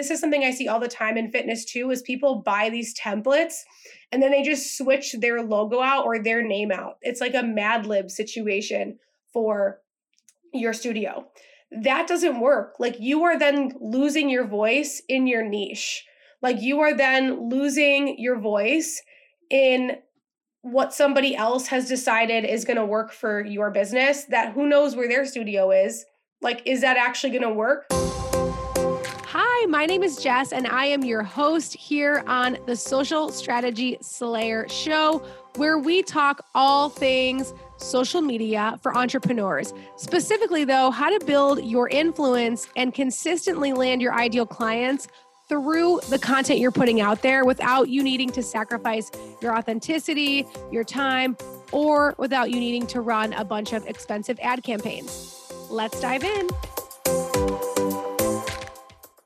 this is something I see all the time in fitness too is people buy these templates and then they just switch their logo out or their name out. It's like a Mad Lib situation for your studio. That doesn't work. Like you are then losing your voice in your niche. Like you are then losing your voice in what somebody else has decided is going to work for your business that who knows where their studio is. Like is that actually going to work? Hi, my name is Jess, and I am your host here on the Social Strategy Slayer Show, where we talk all things social media for entrepreneurs. Specifically, though, how to build your influence and consistently land your ideal clients through the content you're putting out there without you needing to sacrifice your authenticity, your time, or without you needing to run a bunch of expensive ad campaigns. Let's dive in.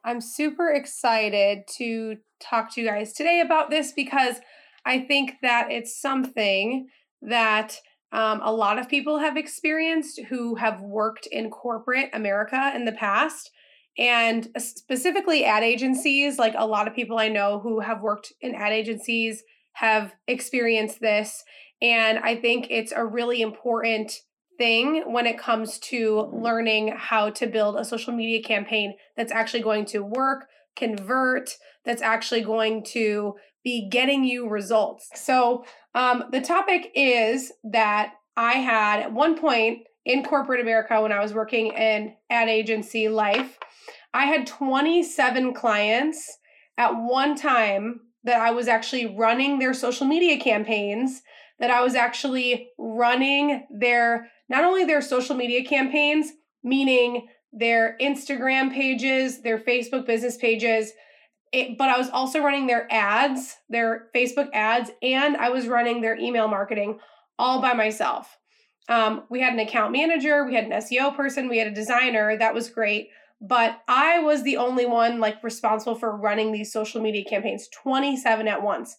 I'm super excited to talk to you guys today about this because I think that it's something that um, a lot of people have experienced who have worked in corporate America in the past. And specifically, ad agencies, like a lot of people I know who have worked in ad agencies have experienced this. And I think it's a really important thing when it comes to learning how to build a social media campaign that's actually going to work, convert, that's actually going to be getting you results. So, um, the topic is that I had at one point in corporate America when I was working in ad agency life, I had 27 clients at one time that I was actually running their social media campaigns, that I was actually running their not only their social media campaigns, meaning their Instagram pages, their Facebook business pages, it, but I was also running their ads, their Facebook ads, and I was running their email marketing all by myself. Um, we had an account manager, we had an SEO person, we had a designer. That was great. But I was the only one like responsible for running these social media campaigns, 27 at once.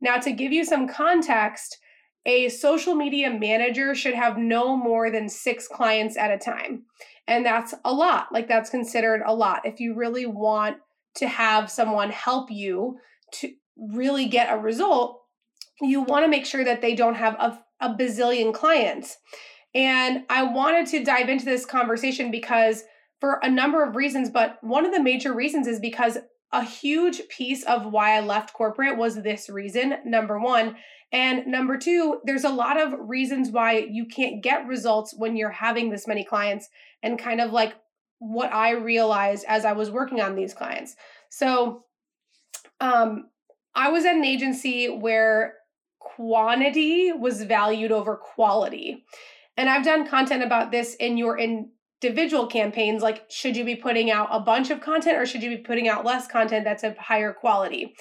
Now, to give you some context, a social media manager should have no more than six clients at a time. And that's a lot. Like, that's considered a lot. If you really want to have someone help you to really get a result, you want to make sure that they don't have a, a bazillion clients. And I wanted to dive into this conversation because for a number of reasons, but one of the major reasons is because a huge piece of why I left corporate was this reason, number one. And number two, there's a lot of reasons why you can't get results when you're having this many clients, and kind of like what I realized as I was working on these clients. So, um, I was at an agency where quantity was valued over quality. And I've done content about this in your individual campaigns like should you be putting out a bunch of content or should you be putting out less content that's of higher quality?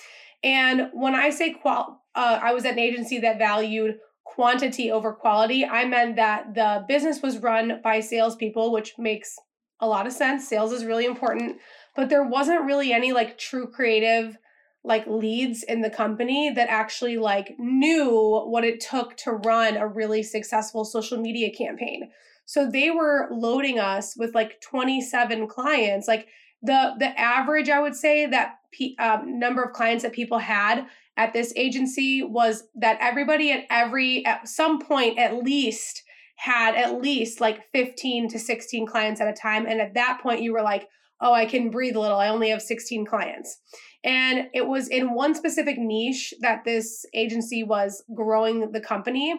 And when i say qual uh, i was at an agency that valued quantity over quality i meant that the business was run by salespeople which makes a lot of sense. Sales is really important. But there wasn't really any like true creative like leads in the company that actually like knew what it took to run a really successful social media campaign so they were loading us with like 27 clients. Like the the average, I would say that um, number of clients that people had at this agency was that everybody at every at some point at least had at least like 15 to 16 clients at a time. And at that point you were like oh i can breathe a little. I only have 16 clients. And it was in one specific niche that this agency was growing the company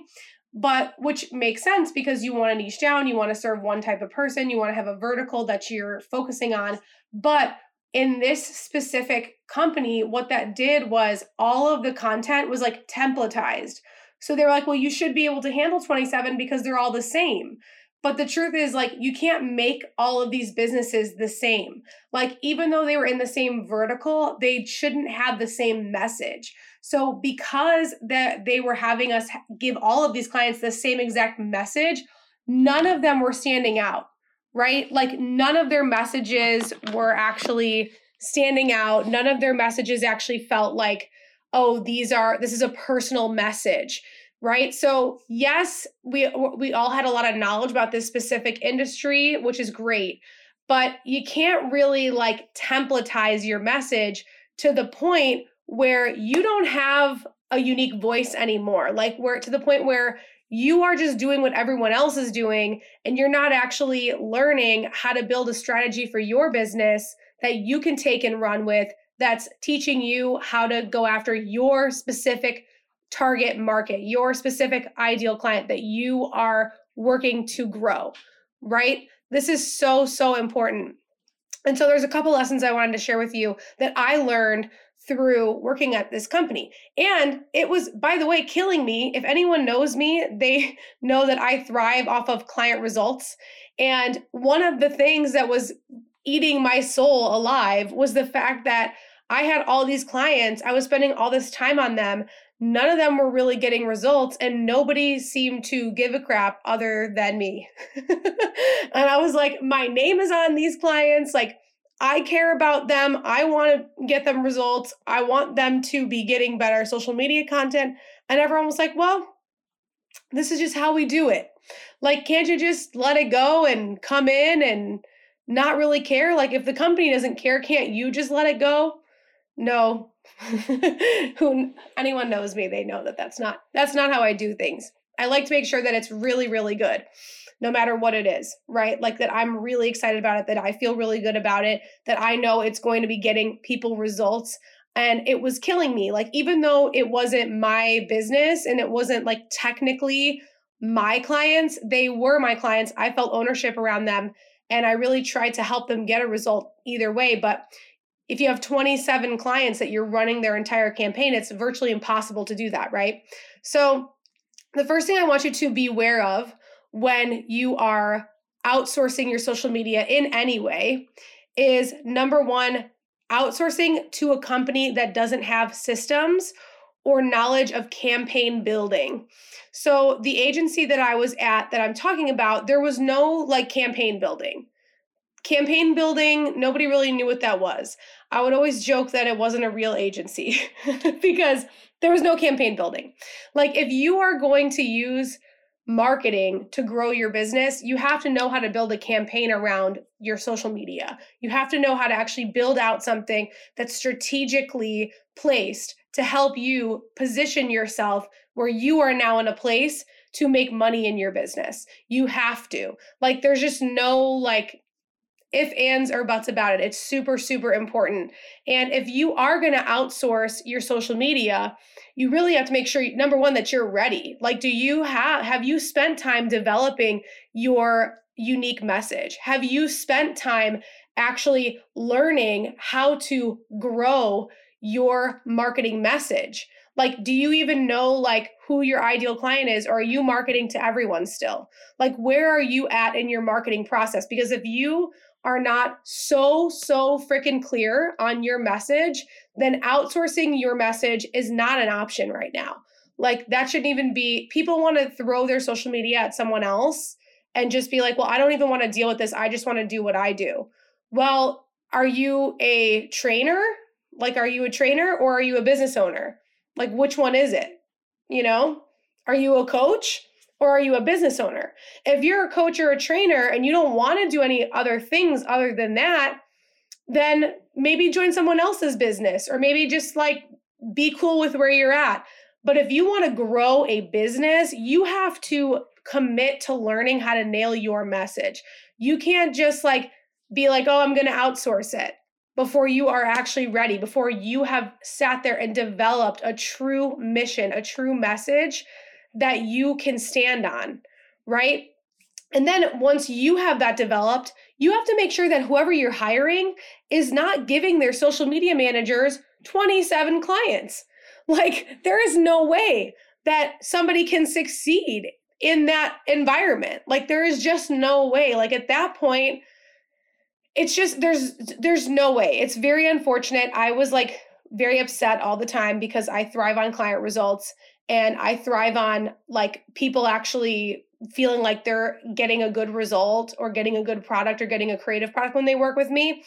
but which makes sense because you want to niche down, you want to serve one type of person, you want to have a vertical that you're focusing on. But in this specific company, what that did was all of the content was like templatized. So they were like, well, you should be able to handle 27 because they're all the same. But the truth is, like, you can't make all of these businesses the same. Like, even though they were in the same vertical, they shouldn't have the same message. So, because that they were having us give all of these clients the same exact message, none of them were standing out, right? Like, none of their messages were actually standing out. None of their messages actually felt like, oh, these are, this is a personal message right so yes we we all had a lot of knowledge about this specific industry which is great but you can't really like templatize your message to the point where you don't have a unique voice anymore. Like where to the point where you are just doing what everyone else is doing and you're not actually learning how to build a strategy for your business that you can take and run with that's teaching you how to go after your specific target market, your specific ideal client that you are working to grow, right? This is so, so important. And so there's a couple lessons I wanted to share with you that I learned through working at this company. And it was, by the way, killing me. If anyone knows me, they know that I thrive off of client results. And one of the things that was eating my soul alive was the fact that I had all these clients, I was spending all this time on them. None of them were really getting results, and nobody seemed to give a crap other than me. and I was like, my name is on these clients. Like, I care about them. I want to get them results. I want them to be getting better social media content. And everyone was like, well, this is just how we do it. Like, can't you just let it go and come in and not really care? Like, if the company doesn't care, can't you just let it go? No. Who anyone knows me, they know that that's not that's not how I do things. I like to make sure that it's really really good no matter what it is, right? Like that I'm really excited about it, that I feel really good about it, that I know it's going to be getting people results. And it was killing me. Like, even though it wasn't my business and it wasn't like technically my clients, they were my clients. I felt ownership around them and I really tried to help them get a result either way. But if you have 27 clients that you're running their entire campaign, it's virtually impossible to do that, right? So, the first thing I want you to be aware of when you are outsourcing your social media in any way is number one, outsourcing to a company that doesn't have systems or knowledge of campaign building. So, the agency that I was at that I'm talking about, there was no like campaign building. Campaign building, nobody really knew what that was. I would always joke that it wasn't a real agency because there was no campaign building. Like, if you are going to use marketing to grow your business, you have to know how to build a campaign around your social media. You have to know how to actually build out something that's strategically placed to help you position yourself where you are now in a place to make money in your business. You have to. Like, there's just no like if ands or buts about it. It's super, super important. And if you are going to outsource your social media, you really have to make sure number one that you're ready. Like, do you have have you spent time developing your unique message? Have you spent time actually learning how to grow your marketing message? Like, do you even know like who your ideal client is, or are you marketing to everyone still? Like, where are you at in your marketing process? Because if you are not so, so freaking clear on your message, then outsourcing your message is not an option right now. Like, that shouldn't even be, people want to throw their social media at someone else and just be like, well, I don't even want to deal with this. I just want to do what I do. Well, are you a trainer? Like, are you a trainer or are you a business owner? Like, which one is it? You know, are you a coach? Or are you a business owner? If you're a coach or a trainer and you don't want to do any other things other than that, then maybe join someone else's business or maybe just like be cool with where you're at. But if you want to grow a business, you have to commit to learning how to nail your message. You can't just like be like, oh, I'm going to outsource it before you are actually ready, before you have sat there and developed a true mission, a true message that you can stand on, right? And then once you have that developed, you have to make sure that whoever you're hiring is not giving their social media managers 27 clients. Like, there is no way that somebody can succeed in that environment. Like, there is just no way. Like, at that point, it's just there's there's no way. It's very unfortunate. I was like very upset all the time because I thrive on client results and I thrive on like people actually feeling like they're getting a good result or getting a good product or getting a creative product when they work with me.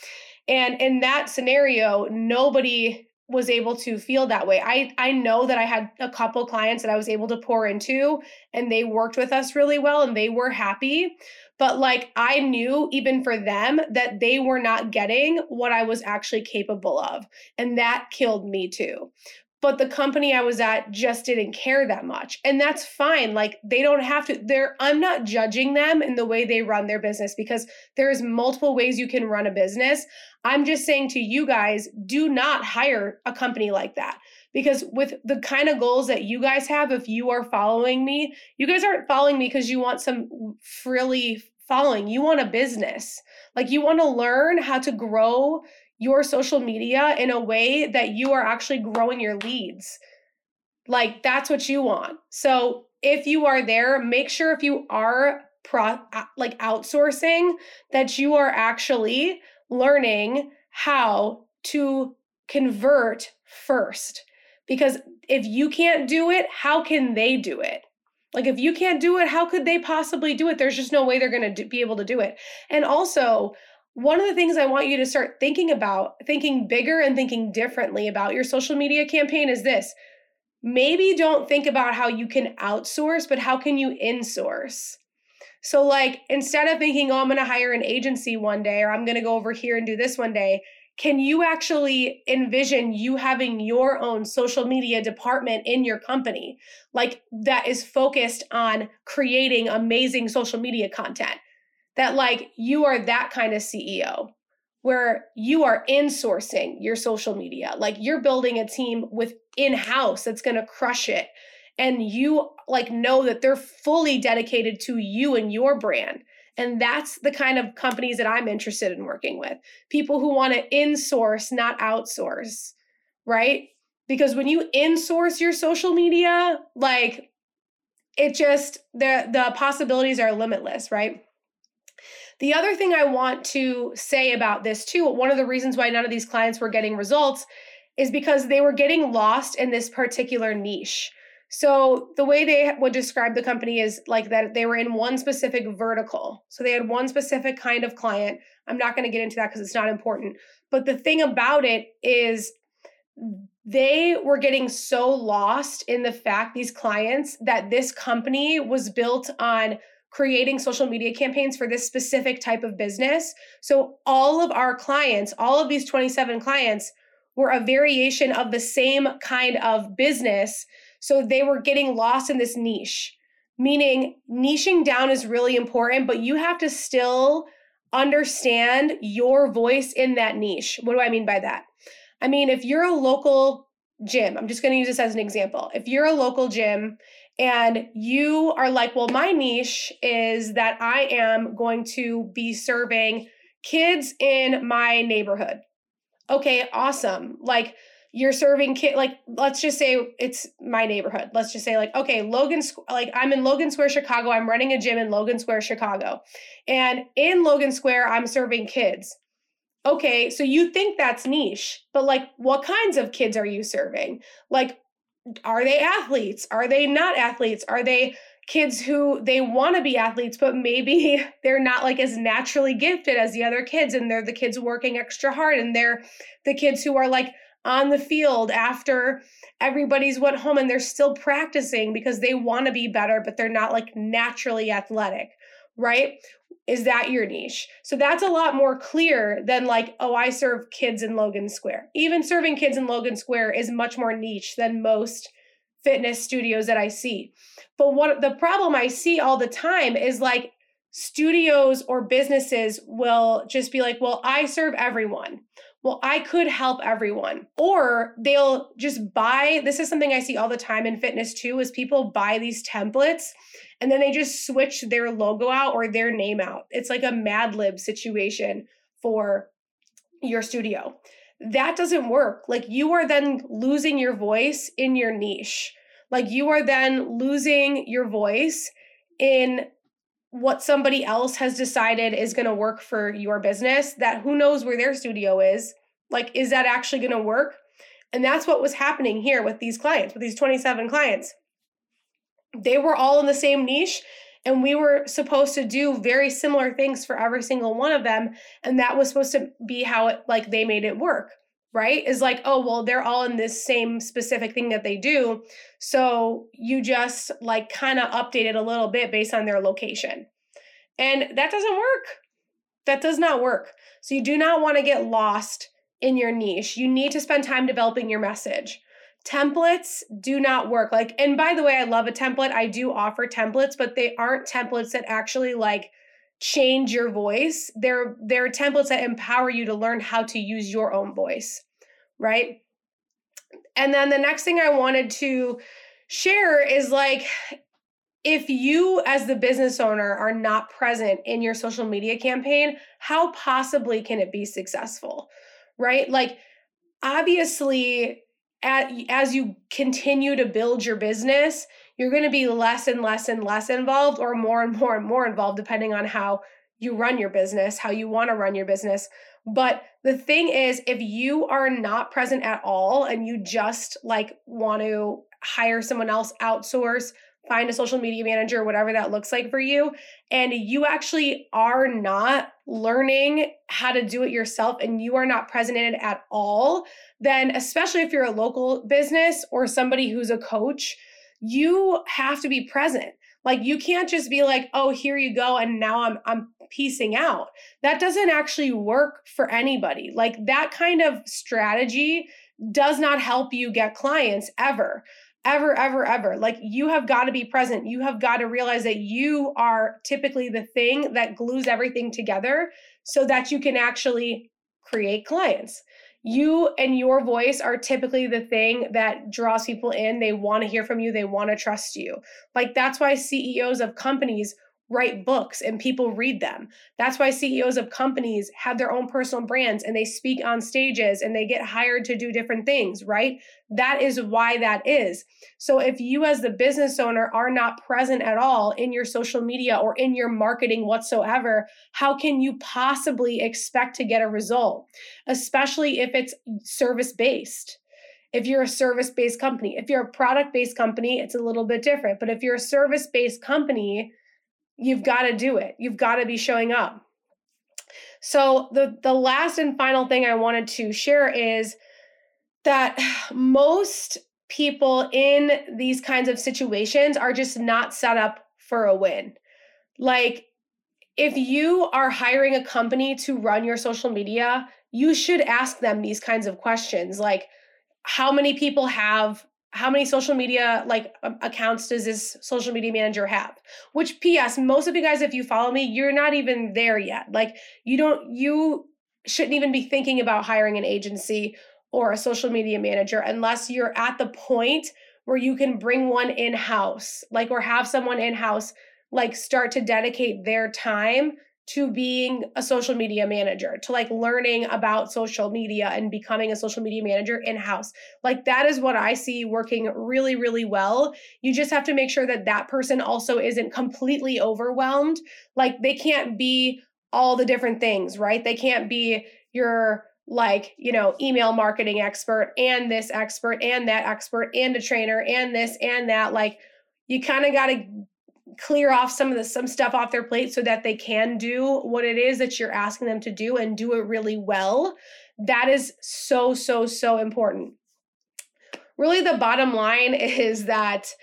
And in that scenario, nobody was able to feel that way. I I know that I had a couple clients that I was able to pour into and they worked with us really well and they were happy. but like I knew even for them that they were not getting what I was actually capable of. And that killed me too. But the company I was at just didn't care that much. And that's fine. Like they don't have to they're I'm not judging them in the way they run their business because there's multiple ways you can run a business. I'm just saying to you guys, do not hire a company like that because with the kind of goals that you guys have if you are following me you guys aren't following me because you want some frilly following you want a business like you want to learn how to grow your social media in a way that you are actually growing your leads like that's what you want so if you are there make sure if you are pro uh, like outsourcing that you are actually learning how to convert first because if you can't do it, how can they do it? Like, if you can't do it, how could they possibly do it? There's just no way they're going to be able to do it. And also, one of the things I want you to start thinking about, thinking bigger and thinking differently about your social media campaign is this. Maybe don't think about how you can outsource, but how can you insource? So, like, instead of thinking, oh, I'm going to hire an agency one day, or I'm going to go over here and do this one day, can you actually envision you having your own social media department in your company like that is focused on creating amazing social media content that like you are that kind of ceo where you are insourcing your social media like you're building a team with in-house that's going to crush it and you like know that they're fully dedicated to you and your brand and that's the kind of companies that I'm interested in working with. People who want to insource, not outsource, right? Because when you insource your social media, like it just the the possibilities are limitless, right? The other thing I want to say about this too, one of the reasons why none of these clients were getting results is because they were getting lost in this particular niche. So the way they would describe the company is like that they were in one specific vertical. So they had one specific kind of client. I'm not going to get into that because it's not important. But the thing about it is they were getting so lost in the fact these clients that this company was built on creating social media campaigns for this specific type of business. So all of our clients, all of these 27 clients were a variation of the same kind of business so they were getting lost in this niche, meaning niching down is really important, but you have to still understand your voice in that niche. What do I mean by that? I mean, if you're a local gym, I'm just going to use this as an example. If you're a local gym and you are like, well, my niche is that I am going to be serving kids in my neighborhood. Okay, awesome. Like, you're serving kid like let's just say it's my neighborhood let's just say like okay logan Square, like i'm in logan square chicago i'm running a gym in logan square chicago and in logan square i'm serving kids okay so you think that's niche but like what kinds of kids are you serving? Like are they athletes? Are they not athletes? Are they kids who they want to be athletes but maybe they're not like as naturally gifted as the other kids and they're the kids working extra hard and they're the kids who are like on the field after everybody's went home and they're still practicing because they want to be better, but they're not like naturally athletic, right? Is that your niche? So that's a lot more clear than like, oh, I serve kids in Logan Square. Even serving kids in Logan Square is much more niche than most fitness studios that I see. But what the problem I see all the time is like studios or businesses will just be like, well, I serve everyone well, I could help everyone. Or they'll just buy, this is something I see all the time in fitness too, is people buy these templates and then they just switch their logo out or their name out. It's like a Mad Lib situation for your studio. That doesn't work. Like you are then losing your voice in your niche. Like you are then losing your voice in what somebody else has decided is going to work for your business that who knows where their studio is like is that actually going to work and that's what was happening here with these clients with these 27 clients they were all in the same niche and we were supposed to do very similar things for every single one of them and that was supposed to be how it like they made it work right is like oh well they're all in this same specific thing that they do so you just like kind of update it a little bit based on their location And that doesn't work. That does not work. So you do not want to get lost in your niche. You need to spend time developing your message. Templates do not work. Like, and by the way, I love a template. I do offer templates, but they aren't templates that actually like change your voice. They're they're templates that empower you to learn how to use your own voice, right? And then the next thing I wanted to share is like if you as the business owner are not present in your social media campaign, how possibly can it be successful? Right? Like obviously at, as you continue to build your business, you're going to be less and less and less involved or more and more and more involved depending on how you run your business, how you want to run your business. But the thing is, if you are not present at all and you just like want to hire someone else, outsource, find a social media manager, whatever that looks like for you, and you actually are not learning how to do it yourself and you are not present in it at all, then especially if you're a local business or somebody who's a coach, you have to be present. Like you can't just be like, "Oh, here you go and now I'm I'm piecing out." That doesn't actually work for anybody. Like that kind of strategy does not help you get clients ever ever, ever, ever. Like you have got to be present. You have got to realize that you are typically the thing that glues everything together so that you can actually create clients. You and your voice are typically the thing that draws people in. They want to hear from you, they want to trust you. Like that's why CEOs of companies write books and people read them. That's why CEOs of companies have their own personal brands and they speak on stages and they get hired to do different things, right? That is why that is. So if you as the business owner are not present at all in your social media or in your marketing whatsoever, how can you possibly expect to get a result? Especially if it's service based if you're a service based company. If you're a product based company, it's a little bit different. But if you're a service based company, you've got to do it. You've got to be showing up. So the the last and final thing I wanted to share is that most people in these kinds of situations are just not set up for a win. Like if you are hiring a company to run your social media, you should ask them these kinds of questions like how many people have how many social media like um, accounts does this social media manager have? Which ps most of you guys if you follow me you're not even there yet. Like you don't you shouldn't even be thinking about hiring an agency or a social media manager unless you're at the point where you can bring one in house like or have someone in house like start to dedicate their time to being a social media manager, to like learning about social media and becoming a social media manager in house. Like that is what I see working really, really well. You just have to make sure that that person also isn't completely overwhelmed. Like they can't be all the different things, right? They can't be your like, you know, email marketing expert and this expert and that expert and a trainer and this and that. Like, you kind of got to clear off some of the some stuff off their plate so that they can do what it is that you're asking them to do and do it really well. That is so so so important. Really the bottom line is that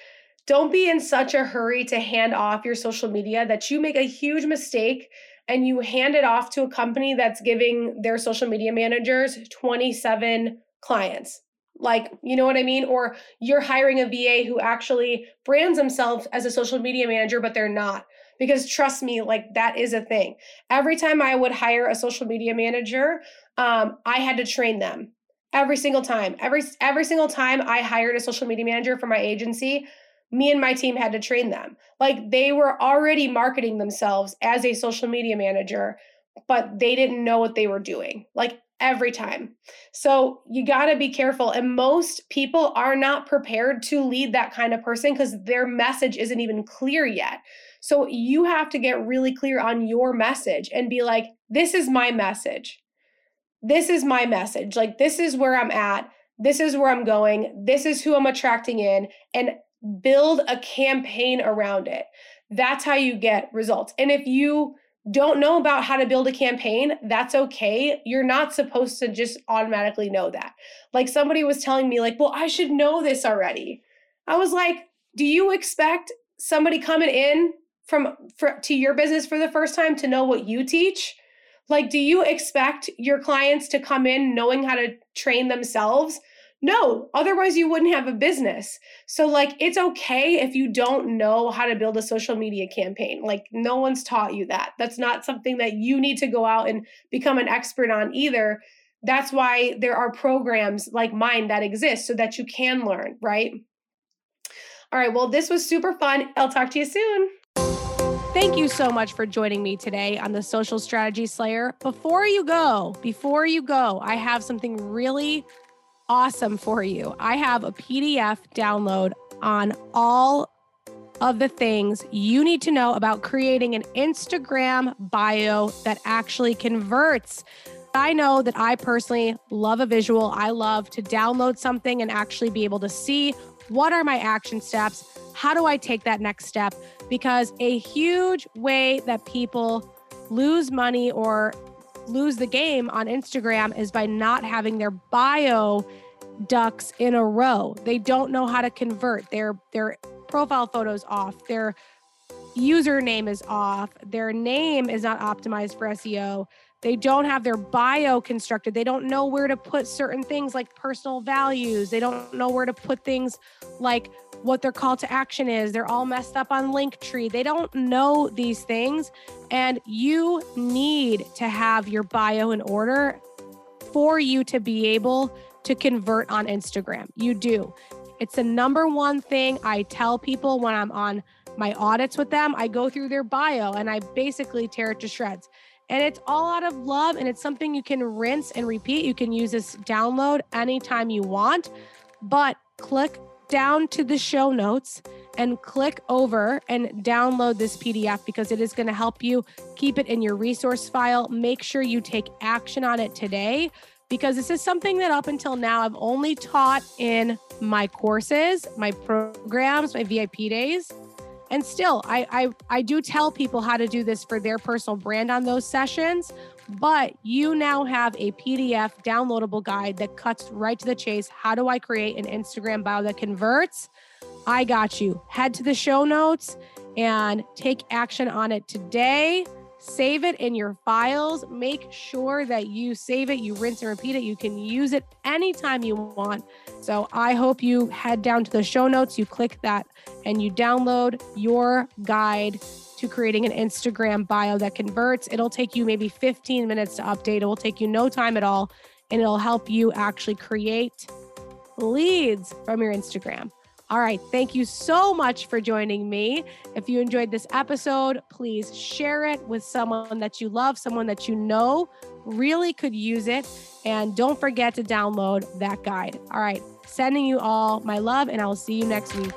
don't be in such a hurry to hand off your social media that you make a huge mistake and you hand it off to a company that's giving their social media managers 27 clients like, you know what I mean? Or you're hiring a VA who actually brands themselves as a social media manager, but they're not. Because trust me, like that is a thing. Every time I would hire a social media manager, um, I had to train them every single time. Every every single time I hired a social media manager for my agency, me and my team had to train them. Like they were already marketing themselves as a social media manager, but they didn't know what they were doing. Like every time. So you got to be careful. And most people are not prepared to lead that kind of person because their message isn't even clear yet. So you have to get really clear on your message and be like, this is my message. This is my message. Like, this is where I'm at. This is where I'm going. This is who I'm attracting in, and build a campaign around it. That's how you get results. And if you don't know about how to build a campaign, that's okay. You're not supposed to just automatically know that. Like somebody was telling me like, "Well, I should know this already." I was like, "Do you expect somebody coming in from for, to your business for the first time to know what you teach? Like, do you expect your clients to come in knowing how to train themselves? No, otherwise you wouldn't have a business. So, like, it's okay if you don't know how to build a social media campaign. Like, no one's taught you that. That's not something that you need to go out and become an expert on either. That's why there are programs like mine that exist so that you can learn, right? All right, well, this was super fun. I'll talk to you soon. Thank you so much for joining me today on the Social Strategy Slayer. Before you go, before you go, I have something really awesome for you. I have a PDF download on all of the things you need to know about creating an Instagram bio that actually converts. I know that I personally love a visual. I love to download something and actually be able to see what are my action steps? How do I take that next step? Because a huge way that people lose money or lose the game on Instagram is by not having their bio ducks in a row. They don't know how to convert. Their their profile photos off. Their username is off. Their name is not optimized for SEO. They don't have their bio constructed. They don't know where to put certain things like personal values. They don't know where to put things like what their call to action is. They're all messed up on Linktree. They don't know these things. And you need to have your bio in order for you to be able to convert on Instagram. You do. It's the number one thing I tell people when I'm on my audits with them. I go through their bio and I basically tear it to shreds. And it's all out of love and it's something you can rinse and repeat. You can use this download anytime you want, but click down to the show notes and click over and download this PDF because it is going to help you keep it in your resource file. Make sure you take action on it today because this is something that up until now I've only taught in my courses, my programs, my VIP days. And still, I, I I do tell people how to do this for their personal brand on those sessions, but you now have a PDF downloadable guide that cuts right to the chase. How do I create an Instagram bio that converts? I got you. Head to the show notes and take action on it today. Save it in your files. Make sure that you save it, you rinse and repeat it. You can use it anytime you want. So I hope you head down to the show notes, you click that, and you download your guide to creating an Instagram bio that converts. It'll take you maybe 15 minutes to update. It will take you no time at all, and it'll help you actually create leads from your Instagram. All right. Thank you so much for joining me. If you enjoyed this episode, please share it with someone that you love, someone that you know really could use it. And don't forget to download that guide. All right. Sending you all my love, and I will see you next week.